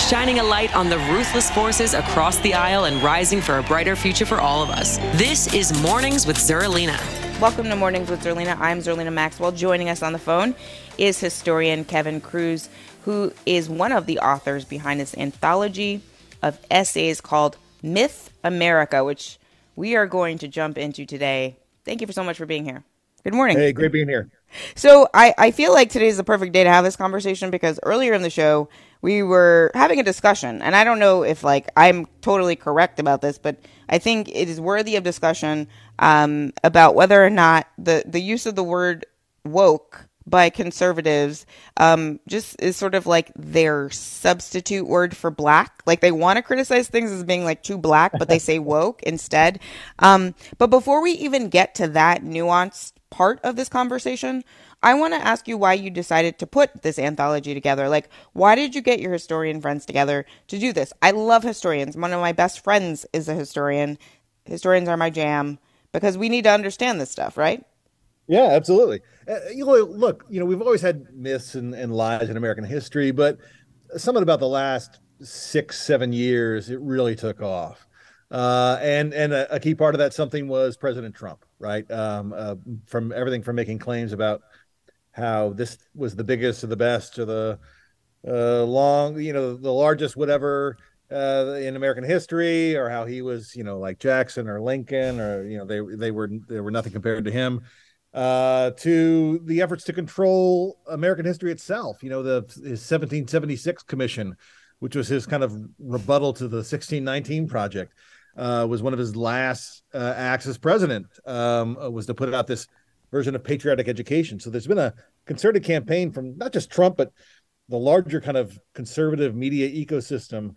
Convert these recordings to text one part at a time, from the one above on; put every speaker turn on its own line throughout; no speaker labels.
shining a light on the ruthless forces across the aisle and rising for a brighter future for all of us. This is Mornings with Zerlina.
Welcome to Mornings with Zerlina. I'm Zerlina Maxwell. Joining us on the phone is historian Kevin Kruse, who is one of the authors behind this anthology of essays called Myth America, which we are going to jump into today. Thank you for so much for being here. Good morning.
Hey, great being here.
So I, I feel like today is the perfect day to have this conversation because earlier in the show we were having a discussion, and I don't know if like I'm totally correct about this, but I think it is worthy of discussion um, about whether or not the the use of the word woke by conservatives um, just is sort of like their substitute word for black. Like they want to criticize things as being like too black, but they say woke instead. Um, but before we even get to that nuanced part of this conversation, I want to ask you why you decided to put this anthology together. Like, why did you get your historian friends together to do this? I love historians. One of my best friends is a historian. Historians are my jam because we need to understand this stuff, right?
Yeah, absolutely. Uh, look, you know, we've always had myths and, and lies in American history, but something about the last six, seven years, it really took off. Uh, and and a, a, key part of that something was President Trump, right? Um, uh, from everything from making claims about how this was the biggest or the best or the uh, long, you know, the largest whatever uh, in American history, or how he was, you know, like Jackson or Lincoln, or you know, they they were they were nothing compared to him. Uh, to the efforts to control American history itself, you know, the his 1776 commission, which was his kind of rebuttal to the 1619 project, uh, was one of his last uh, acts as president. Um, was to put out this version of patriotic education. So there's been a concerted campaign from not just Trump, but the larger kind of conservative media ecosystem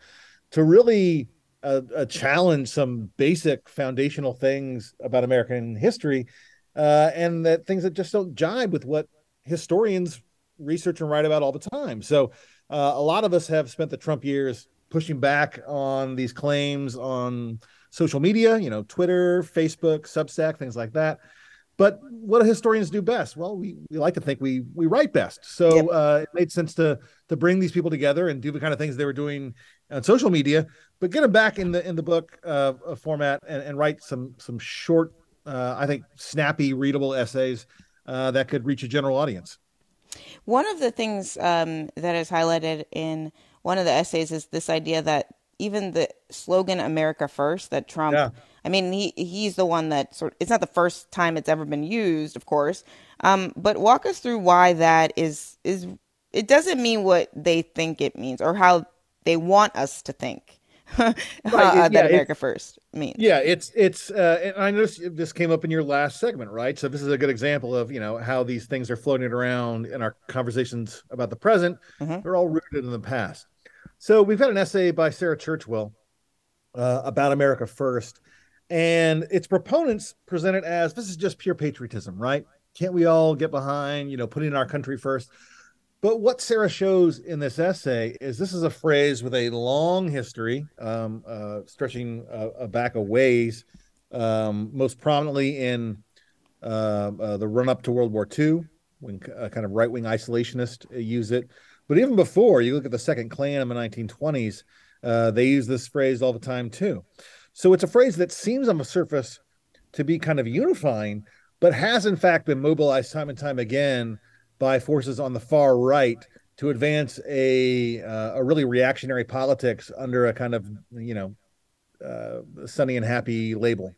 to really uh, uh, challenge some basic foundational things about American history, uh, and that things that just don't jibe with what historians research and write about all the time. So uh, a lot of us have spent the Trump years pushing back on these claims on social media, you know, Twitter, Facebook, Substack, things like that. But what do historians do best? Well, we, we like to think we we write best. So yep. uh, it made sense to to bring these people together and do the kind of things they were doing on social media, but get them back in the in the book uh, format and, and write some some short, uh, I think, snappy, readable essays uh, that could reach a general audience.
One of the things um, that is highlighted in one of the essays is this idea that even the slogan "America First that Trump. Yeah I mean, he he's the one that sort. It's not the first time it's ever been used, of course. Um, but walk us through why that is is. It doesn't mean what they think it means or how they want us to think. uh, yeah, that America it, First means.
Yeah, it's it's. Uh, and I noticed this came up in your last segment, right? So this is a good example of you know how these things are floating around in our conversations about the present. Mm-hmm. They're all rooted in the past. So we've got an essay by Sarah Churchwell uh, about America First, and its proponents present it as this is just pure patriotism, right? Can't we all get behind, you know, putting our country first? But what Sarah shows in this essay is this is a phrase with a long history, um, uh, stretching uh, back a ways, um, most prominently in uh, uh the run up to World War II, when uh, kind of right wing isolationists uh, use it. But even before, you look at the Second Klan in the 1920s, they use this phrase all the time too. So it's a phrase that seems on the surface to be kind of unifying, but has in fact been mobilized time and time again by forces on the far right to advance a uh, a really reactionary politics under a kind of you know uh, sunny and happy label.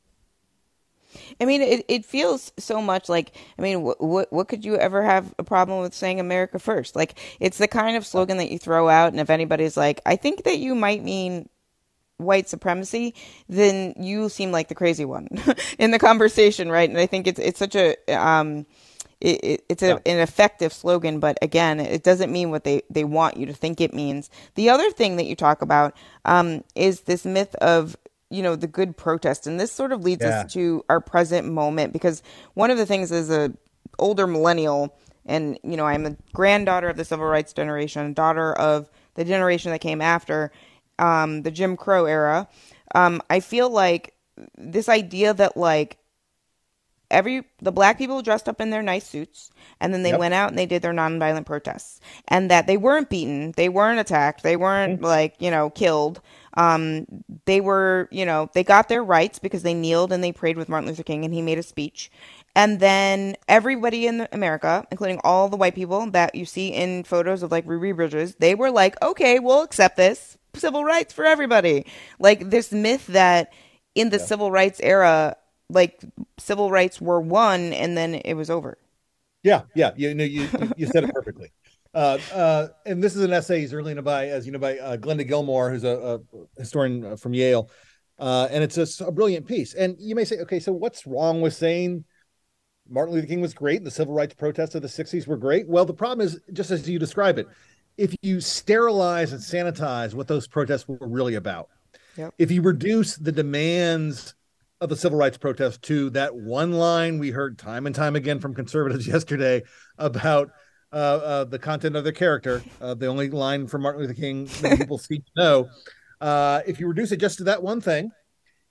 I mean, it, it feels so much like, I mean, what, what, what could you ever have a problem with saying America first? Like, it's the kind of slogan that you throw out, and if anybody's like, I think that you might mean white supremacy, then you seem like the crazy one in the conversation, right? And I think it's it's such a um, it, it, it's a, yeah. an effective slogan, but again, it doesn't mean what they, they want you to think it means. The other thing that you talk about um, is this myth of you know the good protest, and this sort of leads yeah. us to our present moment because one of the things as a older millennial, and you know I'm a granddaughter of the civil rights generation, daughter of the generation that came after um, the Jim Crow era. Um, I feel like this idea that like every the black people dressed up in their nice suits and then they yep. went out and they did their nonviolent protests. And that they weren't beaten they weren't attacked they weren't like you know killed. Um, they were you know they got their rights because they kneeled and they prayed with martin luther king and he made a speech. And then everybody in america including all the white people that you see in photos of like ruby bridges they were like okay we'll accept this civil rights for everybody. Like this myth that in the yeah. civil rights era like civil rights were won and then it was over.
Yeah, yeah, you know, you you said it perfectly. Uh, uh, and this is an essay he's early by, as you know, by uh, Glenda Gilmore, who's a, a historian from Yale, uh, and it's a, a, brilliant piece. And you may say, okay, so what's wrong with saying Martin Luther King was great, the civil rights protests of the '60s were great? Well, the problem is, just as you describe it, if you sterilize and sanitize what those protests were really about, yep. if you reduce the demands of the civil rights protest to that one line we heard time and time again from conservatives yesterday about uh, uh, the content of their character. Uh, the only line from Martin Luther King that people seem to know. Uh, if you reduce it just to that one thing,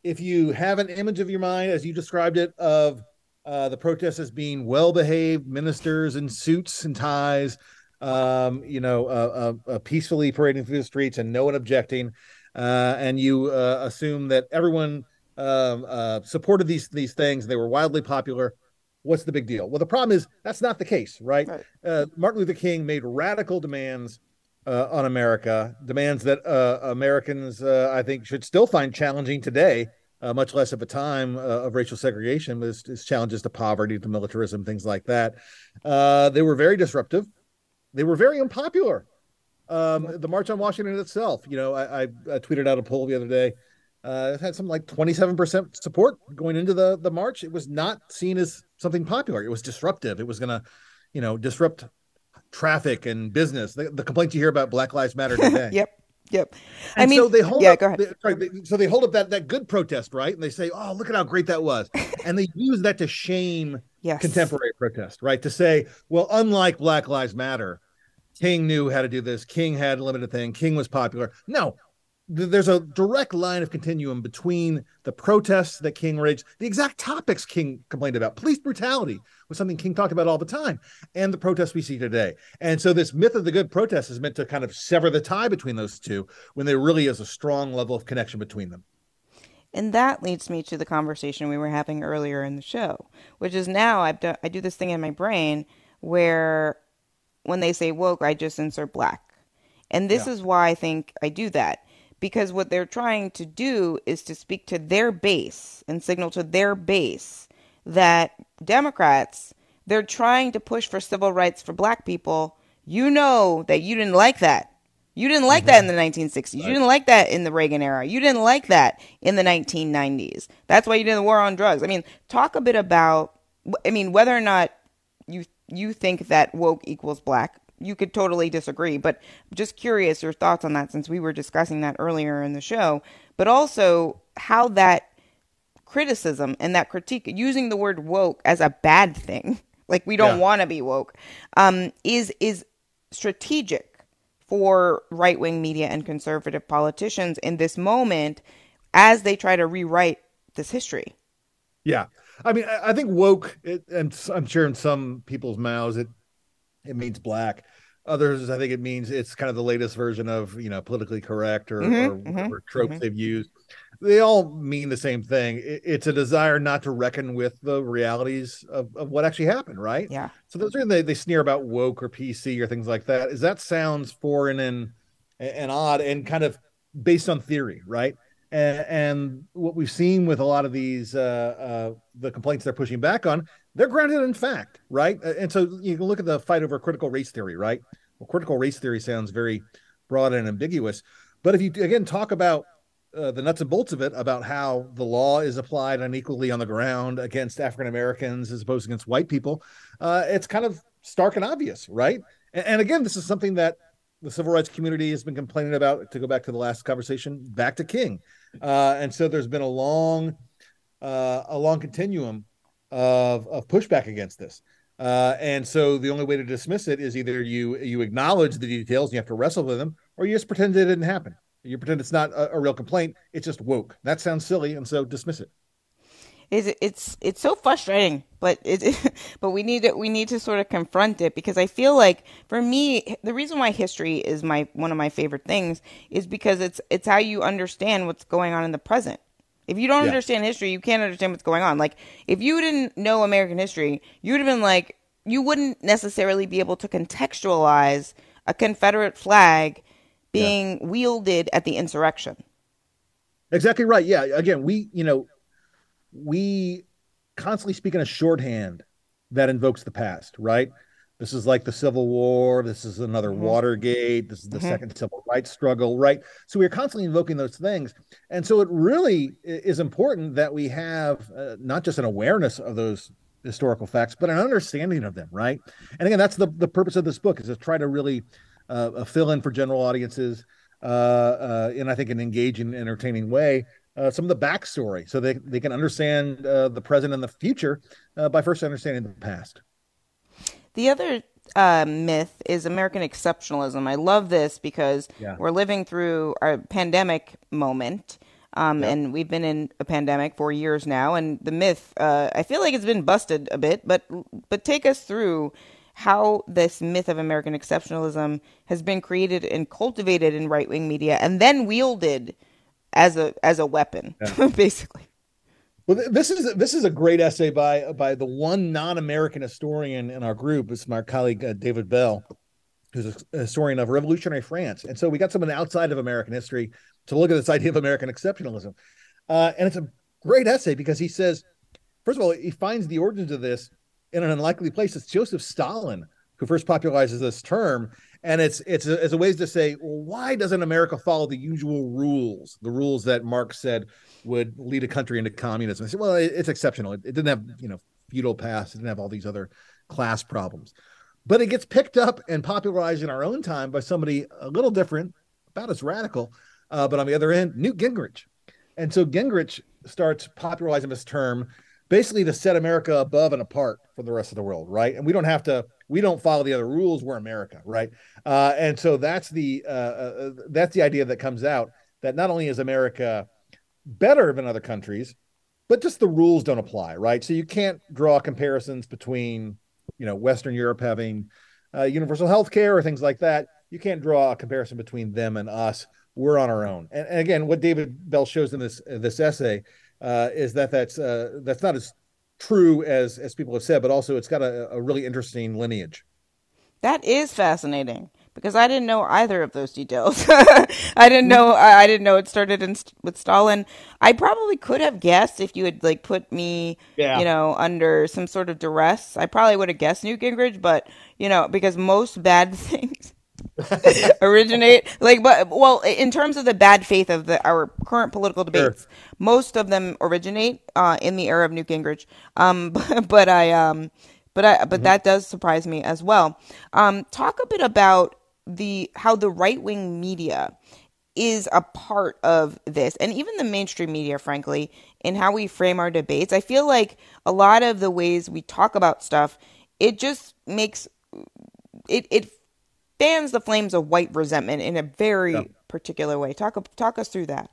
if you have an image of your mind, as you described it, of uh, the protests as being well-behaved ministers in suits and ties, um, you know, uh, peacefully parading through the streets and no one objecting, and you assume that everyone um, uh, supported these these things. They were wildly popular. What's the big deal? Well, the problem is that's not the case, right? right. Uh, Martin Luther King made radical demands uh, on America, demands that uh, Americans, uh, I think, should still find challenging today. Uh, much less of a time of racial segregation, his, his, challenges to poverty, to militarism, things like that. they were very disruptive. They were very unpopular. Um, the March on Washington itself, you know, I, I, I tweeted out a poll the other day uh, it had some like 27% support going into the the march. It was not seen as something popular. It was disruptive. It was going to, you know, disrupt traffic and business. The, the complaints you hear about Black Lives Matter today.
yep. Yep.
And I mean, so they hold yeah, up, go ahead. They, sorry, they, so they hold up that, that good protest, right? And they say, oh, look at how great that was. and they use that to shame yes. contemporary protest, right? To say, well, unlike Black Lives Matter, King knew how to do this. King had a limited thing. King was popular. No, there's a direct line of continuum between the protests that King raised, the exact topics King complained about. Police brutality was something King talked about all the time, and the protests we see today. And so this myth of the good protest is meant to kind of sever the tie between those two when there really is a strong level of connection between them.
And that leads me to the conversation we were having earlier in the show, which is now I've done, I do this thing in my brain where when they say woke, I just insert black. And this yeah. is why I think I do that because what they're trying to do is to speak to their base and signal to their base that Democrats, they're trying to push for civil rights for black people. You know that you didn't like that. You didn't like that in the mm-hmm. 1960s. Right. You didn't like that in the Reagan era. You didn't like that in the 1990s. That's why you did the war on drugs. I mean, talk a bit about I mean whether or not you you think that woke equals black you could totally disagree, but just curious your thoughts on that since we were discussing that earlier in the show, but also how that criticism and that critique, using the word woke as a bad thing, like we don't yeah. want to be woke, um, is is strategic for right wing media and conservative politicians in this moment as they try to rewrite this history.
Yeah. I mean, I think woke, it, and I'm sure in some people's mouths, it it means black. Others, I think it means it's kind of the latest version of you know politically correct or, mm-hmm, or, mm-hmm, or tropes mm-hmm. they've used. They all mean the same thing. It's a desire not to reckon with the realities of, of what actually happened, right?
Yeah.
So those are they, they sneer about woke or PC or things like that. Is that sounds foreign and and odd and kind of based on theory, right? And, and, what we've seen with a lot of these uh, uh, the complaints they're pushing back on they're grounded in fact, right? And so you can look at the fight over critical race theory, right? Well, critical race theory sounds very broad and ambiguous, but if you again talk about uh, the nuts and bolts of it about how the law is applied unequally on the ground against African Americans as opposed against white people, uh, it's kind of stark and obvious, right? And, and, again, this is something that the civil rights community has been complaining about. To go back to the last conversation, back to King, uh, and so there's been a long, uh, a long continuum of of pushback against this. Uh, and so the only way to dismiss it is either you you acknowledge the details and you have to wrestle with them, or you just pretend it didn't happen. You pretend it's not a, a real complaint. It's just woke. That sounds silly, and so dismiss it.
It's it's it's so frustrating, but it but we need to we need to sort of confront it because I feel like for me the reason why history is my one of my favorite things is because it's it's how you understand what's going on in the present. If you don't yeah. understand history, you can't understand what's going on. Like if you didn't know American history, you would have been like you wouldn't necessarily be able to contextualize a Confederate flag being yeah. wielded at the insurrection.
Exactly right. Yeah. Again, we, you know, we constantly speak in a shorthand that invokes the past, right? This is like the Civil War. This is another mm-hmm. Watergate. This is the mm-hmm. second civil rights struggle, right? So we're constantly invoking those things. And so it really is important that we have uh, not just an awareness of those historical facts, but an understanding of them, right? And again, that's the, the purpose of this book is to try to really uh, fill in for general audiences uh, uh, in, I think, an engaging, entertaining way. Uh, some of the backstory so they, they can understand uh, the present and the future uh, by first understanding the past.
The other uh, myth is American exceptionalism. I love this because yeah. we're living through our pandemic moment. Um, yeah. And we've been in a pandemic for years now, and the myth, uh, I feel like it's been busted a bit. But but take us through how this myth of American exceptionalism has been created and cultivated in right wing media, and then wielded as a as a weapon, yeah. basically.
Well, this is this is a great essay by by the one non-American historian in our group. It's my colleague uh, David Bell, who's a historian of revolutionary France. And so we got someone outside of American history to look at this idea of American exceptionalism, uh, and it's a great essay because he says, first of all, he finds the origins of this in an unlikely place. It's Joseph Stalin who first popularizes this term, and it's it's a, it's a ways to say, well, why doesn't America follow the usual rules, the rules that Marx said would lead a country into communism? I said, well, it, it's exceptional. It, it, didn't have you know feudal past. It didn't have all these other class problems, but it gets picked up and popularized in our own time by somebody a little different, about as radical, uh, but on the other end, Newt Gingrich, and so Gingrich starts popularizing this term basically to set America above and apart from the rest of the world, right? And we don't have to we don't follow the other rules. We're America, right? Uh, and so that's the uh, uh, that's the idea that comes out that not only is America better than other countries, but just the rules don't apply, right? So you can't draw comparisons between you know Western Europe having uh, universal health care or things like that. You can't draw a comparison between them and us. We're on our own. And, and again, what David Bell shows in this this essay uh, is that that's uh, that's not as true as as people have said, but also it's got a, a really interesting lineage.
That is fascinating because I didn't know either of those details. I didn't know I didn't know it started in, with Stalin. I probably could have guessed if you had like put me, yeah. you know, under some sort of duress. I probably would have guessed Newt Gingrich, but you know, because most bad things originate like but well in terms of the bad faith of the our current political debates sure. most of them originate uh, in the era of Newt Gingrich um but, but I um but I but mm-hmm. that does surprise me as well um talk a bit about the how the right wing media is a part of this and even the mainstream media frankly in how we frame our debates i feel like a lot of the ways we talk about stuff it just makes it it fans the flames of white resentment in a very yeah. particular way. Talk talk us through that.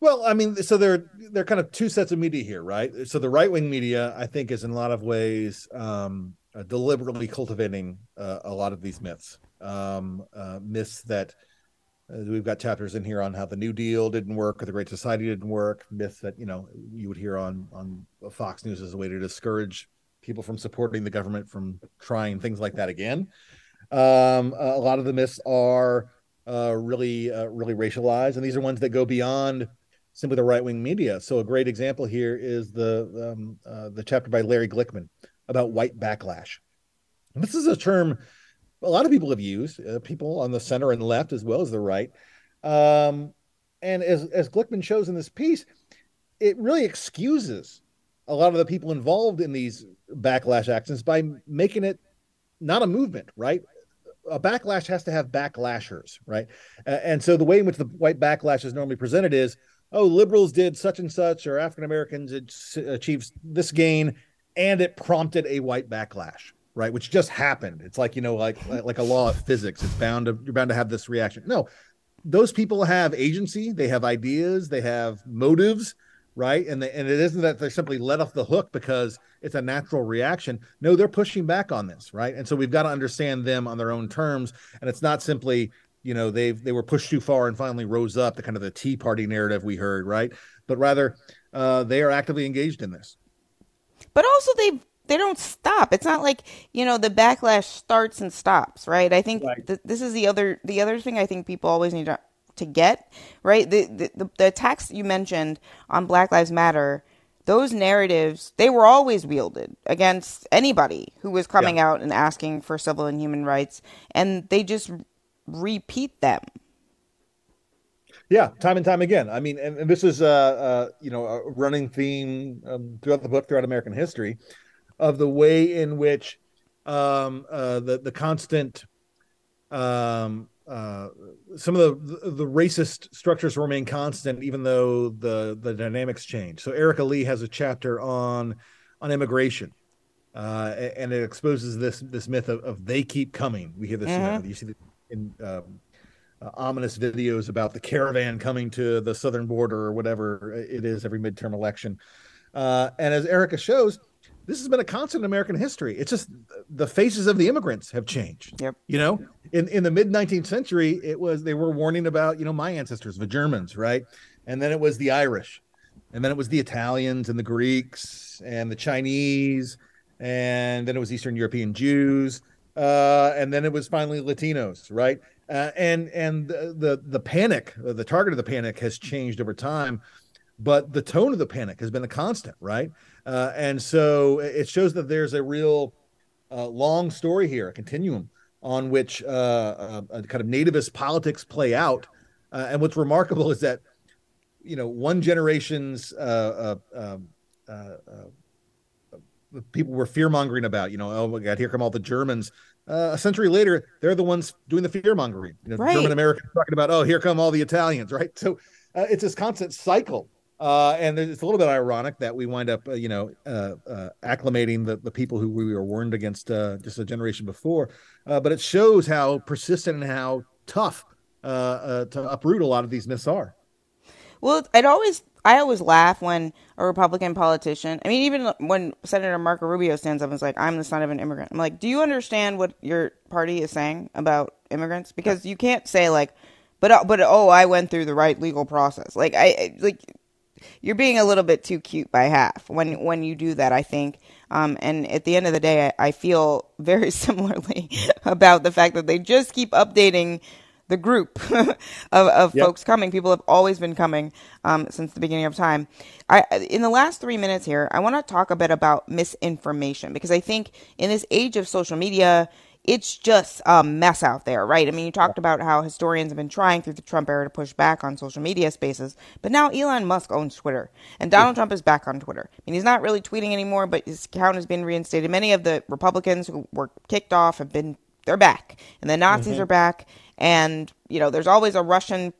Well, I mean, so there there are kind of two sets of media here, right? So the right wing media, I think, is in a lot of ways um, uh, deliberately cultivating uh, a lot of these myths, um, uh, myths that. Uh, we've got chapters in here on how the New Deal didn't work or the Great Society didn't work. Myths that you know you would hear on on Fox News as a way to discourage people from supporting the government from trying things like that again. Um, a lot of the myths are uh, really, uh, really racialized, and these are ones that go beyond simply the right wing media. So a great example here is the um, uh, the chapter by Larry Glickman about white backlash. And this is a term a lot of people have used, uh, people on the center and left as well as the right. Um, and as as Glickman shows in this piece, it really excuses a lot of the people involved in these backlash actions by making it not a movement, right? A backlash has to have backlashers, right? and so the way in which the white backlash is normally presented is, oh, liberals did such and such, or African Americans achieved this gain, and it prompted a white backlash, right? Which just happened. It's like you know, like like a law of physics. It's bound to you're bound to have this reaction. No, those people have agency. They have ideas. They have motives right? And the, and it isn't that they're simply let off the hook because it's a natural reaction. No, they're pushing back on this, right? And so we've got to understand them on their own terms, and it's not simply you know they've they were pushed too far and finally rose up the kind of the Tea Party narrative we heard, right? But rather uh, they are actively engaged in this.
But also they they don't stop. It's not like you know the backlash starts and stops, right? I think right. Th- this is the other the other thing I think people always need to to get right? The, the the attacks you mentioned on black lives matter those narratives they were always wielded against anybody who was coming yeah. out and asking for civil and human rights and they just repeat them.
Yeah time and time again. I mean and, and this is uh, uh you know a running theme um, throughout the book throughout american history of the way in which um uh the the constant um uh, some of the the racist structures remain constant, even though the the dynamics change. So Erica Lee has a chapter on on immigration, uh, and it exposes this this myth of, of they keep coming. We hear this, mm-hmm. you, know, you see in um, uh, ominous videos about the caravan coming to the southern border or whatever it is every midterm election. Uh, and as Erica shows, this has been a constant in American history. It's just the faces of the immigrants have changed.
Yep.
You know, in, in the mid 19th century, it was they were warning about, you know, my ancestors, the Germans, right? And then it was the Irish. And then it was the Italians and the Greeks and the Chinese. And then it was Eastern European Jews. Uh, and then it was finally Latinos, right? Uh, and and the, the the panic, the target of the panic has changed over time, but the tone of the panic has been a constant, right? Uh, and so it shows that there's a real uh, long story here, a continuum on which uh, uh kind of nativist politics play out. Uh, and what's remarkable is that, you know, one generation's uh, um, people were fear mongering about, you know, oh my God, here come all the Germans. a century later, they're the ones doing the fear mongering. You know, right. German Americans talking about, oh, here come all the Italians, right? So it's this constant cycle uh, and it's a little bit ironic that we wind up, uh, you know, uh, uh acclimating the, the people who we were warned against uh, just a generation before. Uh, but it shows how persistent and how tough to uproot a lot of these myths are.
Well, it always, I always laugh when a Republican politician, I mean, even when Senator Marco Rubio stands up and is like, I'm the son of an immigrant. I'm like, do you understand what your party is saying about immigrants? Because you can't say, like, but, but oh, I went through the right legal process. Like, I, like, you're being a little bit too cute by half when when you do that. I think. Um, and at the end of the day, I, I feel very similarly about the fact that they just keep updating the group of, of yep. folks coming. People have always been coming um, since the beginning of time. I, in the last three minutes here, I want to talk a bit about misinformation because I think in this age of social media, it's just a mess out there, right? I mean, you talked about how historians have been trying through the Trump era to push back on social media spaces, but now Elon Musk owns Twitter, and Donald Trump is back on Twitter. I mean, he's not really tweeting anymore, but his account has been reinstated. Many of the Republicans who were kicked off have been, they're back, and the Nazis mm-hmm. are back, and, you know, there's always a Russian,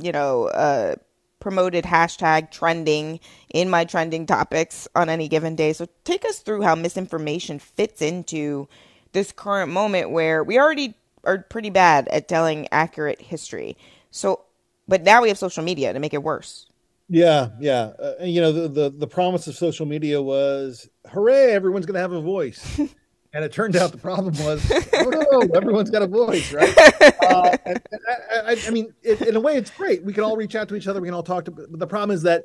you know, uh, promoted hashtag trending in my trending topics on any given day. So take us through how misinformation fits into this current moment where we already are pretty bad at telling accurate history. So, but now we have social media to make it worse.
Yeah, yeah. Uh, you know, the, the the promise of social media was, hooray, everyone's going to have a voice. and it turned out the problem was, oh no, everyone's got a voice, right? Uh, and, and I, I, I, mean, it, in a way, it's great. We can all reach out to each other. We can all talk to. But the problem is that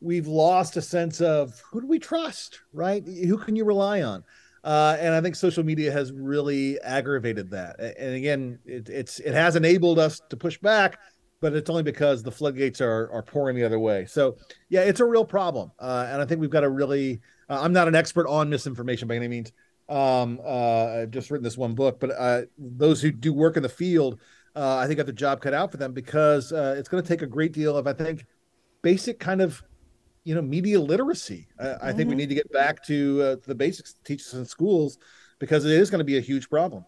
we've lost a sense of who do we trust, right? Who can you rely on? Uh, and I think social media has really aggravated that. And again, it, it's it has enabled us to push back, but it's only because the floodgates are are pouring the other way. So yeah, it's a real problem, uh, and I think we've got to really. Uh, I'm not an expert on misinformation by any means. Um, uh, I've just written this one book, but uh, those who do work in the field uh, I think got the job cut out for them because it's going to take a great deal of, I think, basic kind of, you know, media literacy. I, mm-hmm. I think we mm-hmm. need to get back to uh, the basics teachers in schools because it is going to be a huge problem.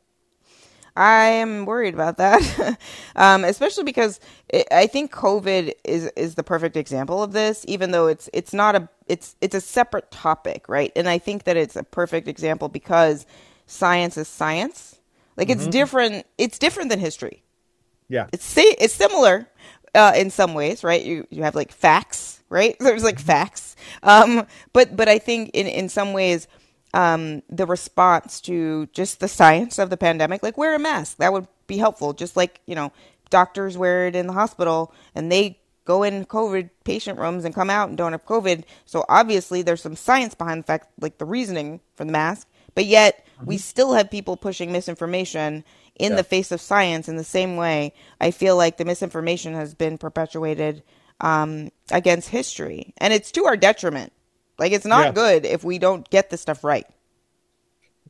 I am worried about that, um, especially because it, I think COVID is is the perfect example of this. Even though it's it's not a it's it's a separate topic, right? And I think that it's a perfect example because science is science. Like mm-hmm. it's different. It's different than history.
Yeah,
it's it's similar uh, in some ways, right? You you have like facts, right? There's like facts, um, but but I think in in some ways um, the response to just the science of the pandemic, like wear a mask. That would be helpful. Just like, you know, doctors wear it in the hospital and they go in COVID patient rooms and come out and don't have COVID. So obviously there's some science behind the fact, like the reasoning for the mask. But yet mm-hmm. we still have people pushing misinformation in yeah. the face of science in the same way. I feel like the misinformation has been perpetuated um, against history. And it's to our detriment like it's not yeah. good if we don't get this stuff right.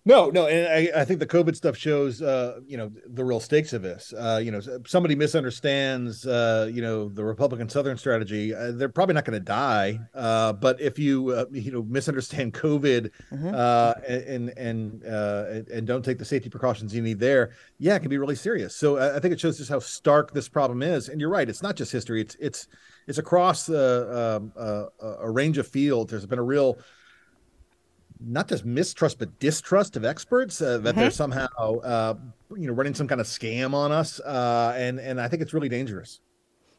No, no, and I, I think the COVID stuff shows, uh, you know, the real stakes of this. Uh, you know, somebody misunderstands, uh, you know, the Republican Southern strategy. Uh, they're probably not going to die, uh, but if you, uh, you know, misunderstand COVID mm-hmm. uh, and and uh, and don't take the safety precautions you need there, yeah, it can be really serious. So I, I think it shows just how stark this problem is. And you're right, it's not just history; it's it's it's across um, uh, a range of fields. There's been a real not just mistrust but distrust of experts uh, that mm-hmm. they're somehow uh, you know running some kind of scam on us uh, and and I think it's really dangerous.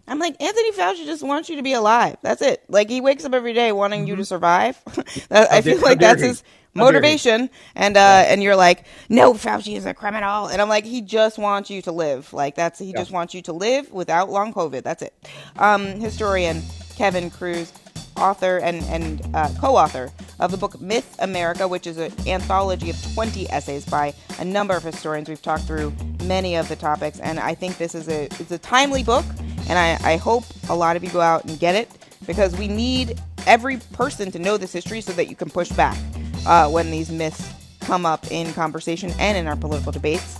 I'm like Anthony Fauci just wants you to be alive. That's it. Like he wakes up every day wanting mm-hmm. you to mm-hmm. survive. I feel like that's he? his motivation. And uh, and you're like, no, Fauci is a criminal. And I'm like, he just wants you to live. Like that's he yeah. just wants you to live without long COVID. That's it. Um, historian Kevin Kruse author and, and uh, co-author of the book Myth America, which is an anthology of 20 essays by a number of historians. We've talked through many of the topics, and I think this is a it's a timely book, and I, I hope a lot of you go out and get it because we need every person to know this history so that you can push back uh, when these myths come up in conversation and in our political debates.